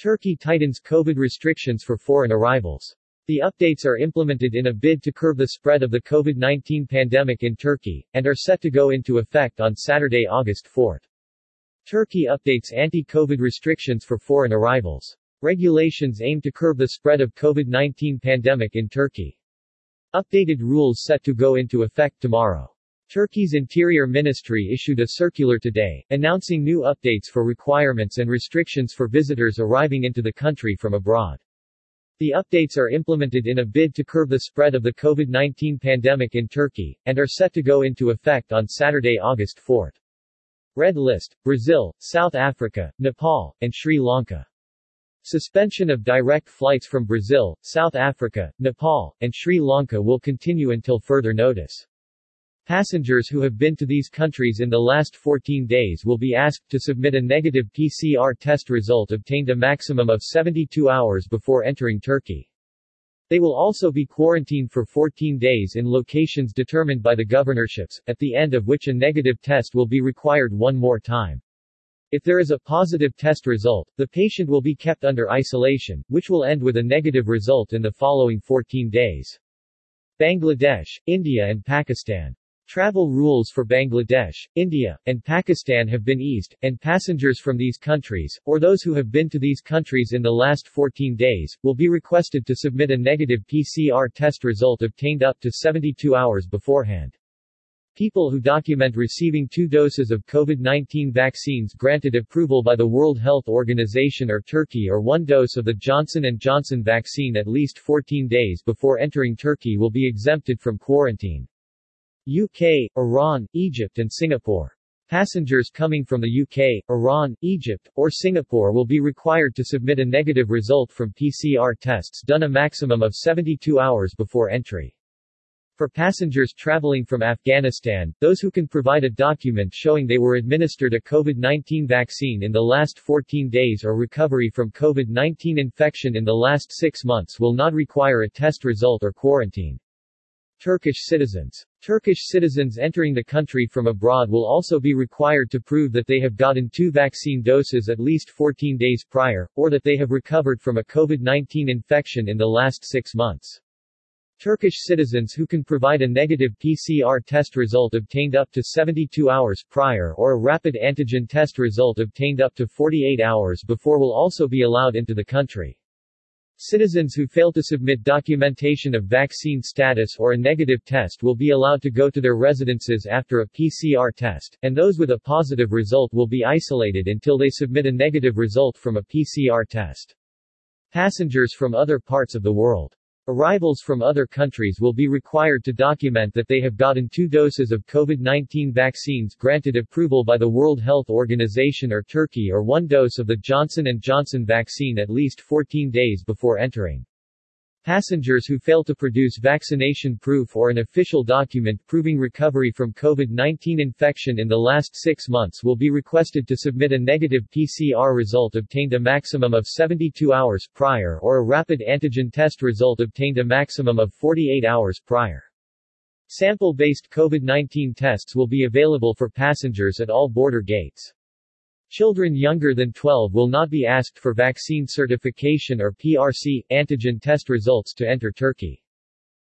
Turkey tightens COVID restrictions for foreign arrivals. The updates are implemented in a bid to curb the spread of the COVID-19 pandemic in Turkey, and are set to go into effect on Saturday, August 4. Turkey updates anti-COVID restrictions for foreign arrivals. Regulations aim to curb the spread of COVID-19 pandemic in Turkey. Updated rules set to go into effect tomorrow. Turkey's Interior Ministry issued a circular today, announcing new updates for requirements and restrictions for visitors arriving into the country from abroad. The updates are implemented in a bid to curb the spread of the COVID-19 pandemic in Turkey, and are set to go into effect on Saturday, August 4. Red List, Brazil, South Africa, Nepal, and Sri Lanka. Suspension of direct flights from Brazil, South Africa, Nepal, and Sri Lanka will continue until further notice. Passengers who have been to these countries in the last 14 days will be asked to submit a negative PCR test result obtained a maximum of 72 hours before entering Turkey. They will also be quarantined for 14 days in locations determined by the governorships, at the end of which a negative test will be required one more time. If there is a positive test result, the patient will be kept under isolation, which will end with a negative result in the following 14 days. Bangladesh, India and Pakistan Travel rules for Bangladesh, India, and Pakistan have been eased, and passengers from these countries, or those who have been to these countries in the last 14 days, will be requested to submit a negative PCR test result obtained up to 72 hours beforehand. People who document receiving two doses of COVID-19 vaccines granted approval by the World Health Organization or Turkey or one dose of the Johnson & Johnson vaccine at least 14 days before entering Turkey will be exempted from quarantine. UK, Iran, Egypt and Singapore. Passengers coming from the UK, Iran, Egypt, or Singapore will be required to submit a negative result from PCR tests done a maximum of 72 hours before entry. For passengers traveling from Afghanistan, those who can provide a document showing they were administered a COVID-19 vaccine in the last 14 days or recovery from COVID-19 infection in the last six months will not require a test result or quarantine. Turkish citizens. Turkish citizens entering the country from abroad will also be required to prove that they have gotten two vaccine doses at least 14 days prior, or that they have recovered from a COVID-19 infection in the last six months. Turkish citizens who can provide a negative PCR test result obtained up to 72 hours prior or a rapid antigen test result obtained up to 48 hours before will also be allowed into the country. Citizens who fail to submit documentation of vaccine status or a negative test will be allowed to go to their residences after a PCR test, and those with a positive result will be isolated until they submit a negative result from a PCR test. Passengers from other parts of the world Arrivals from other countries will be required to document that they have gotten two doses of COVID-19 vaccines granted approval by the World Health Organization or Turkey or one dose of the Johnson & Johnson vaccine at least 14 days before entering. Passengers who fail to produce vaccination proof or an official document proving recovery from COVID-19 infection in the last six months will be requested to submit a negative PCR result obtained a maximum of 72 hours prior or a rapid antigen test result obtained a maximum of 48 hours prior. Sample-based COVID-19 tests will be available for passengers at all border gates. Children younger than 12 will not be asked for vaccine certification or PRC, antigen test results to enter Turkey.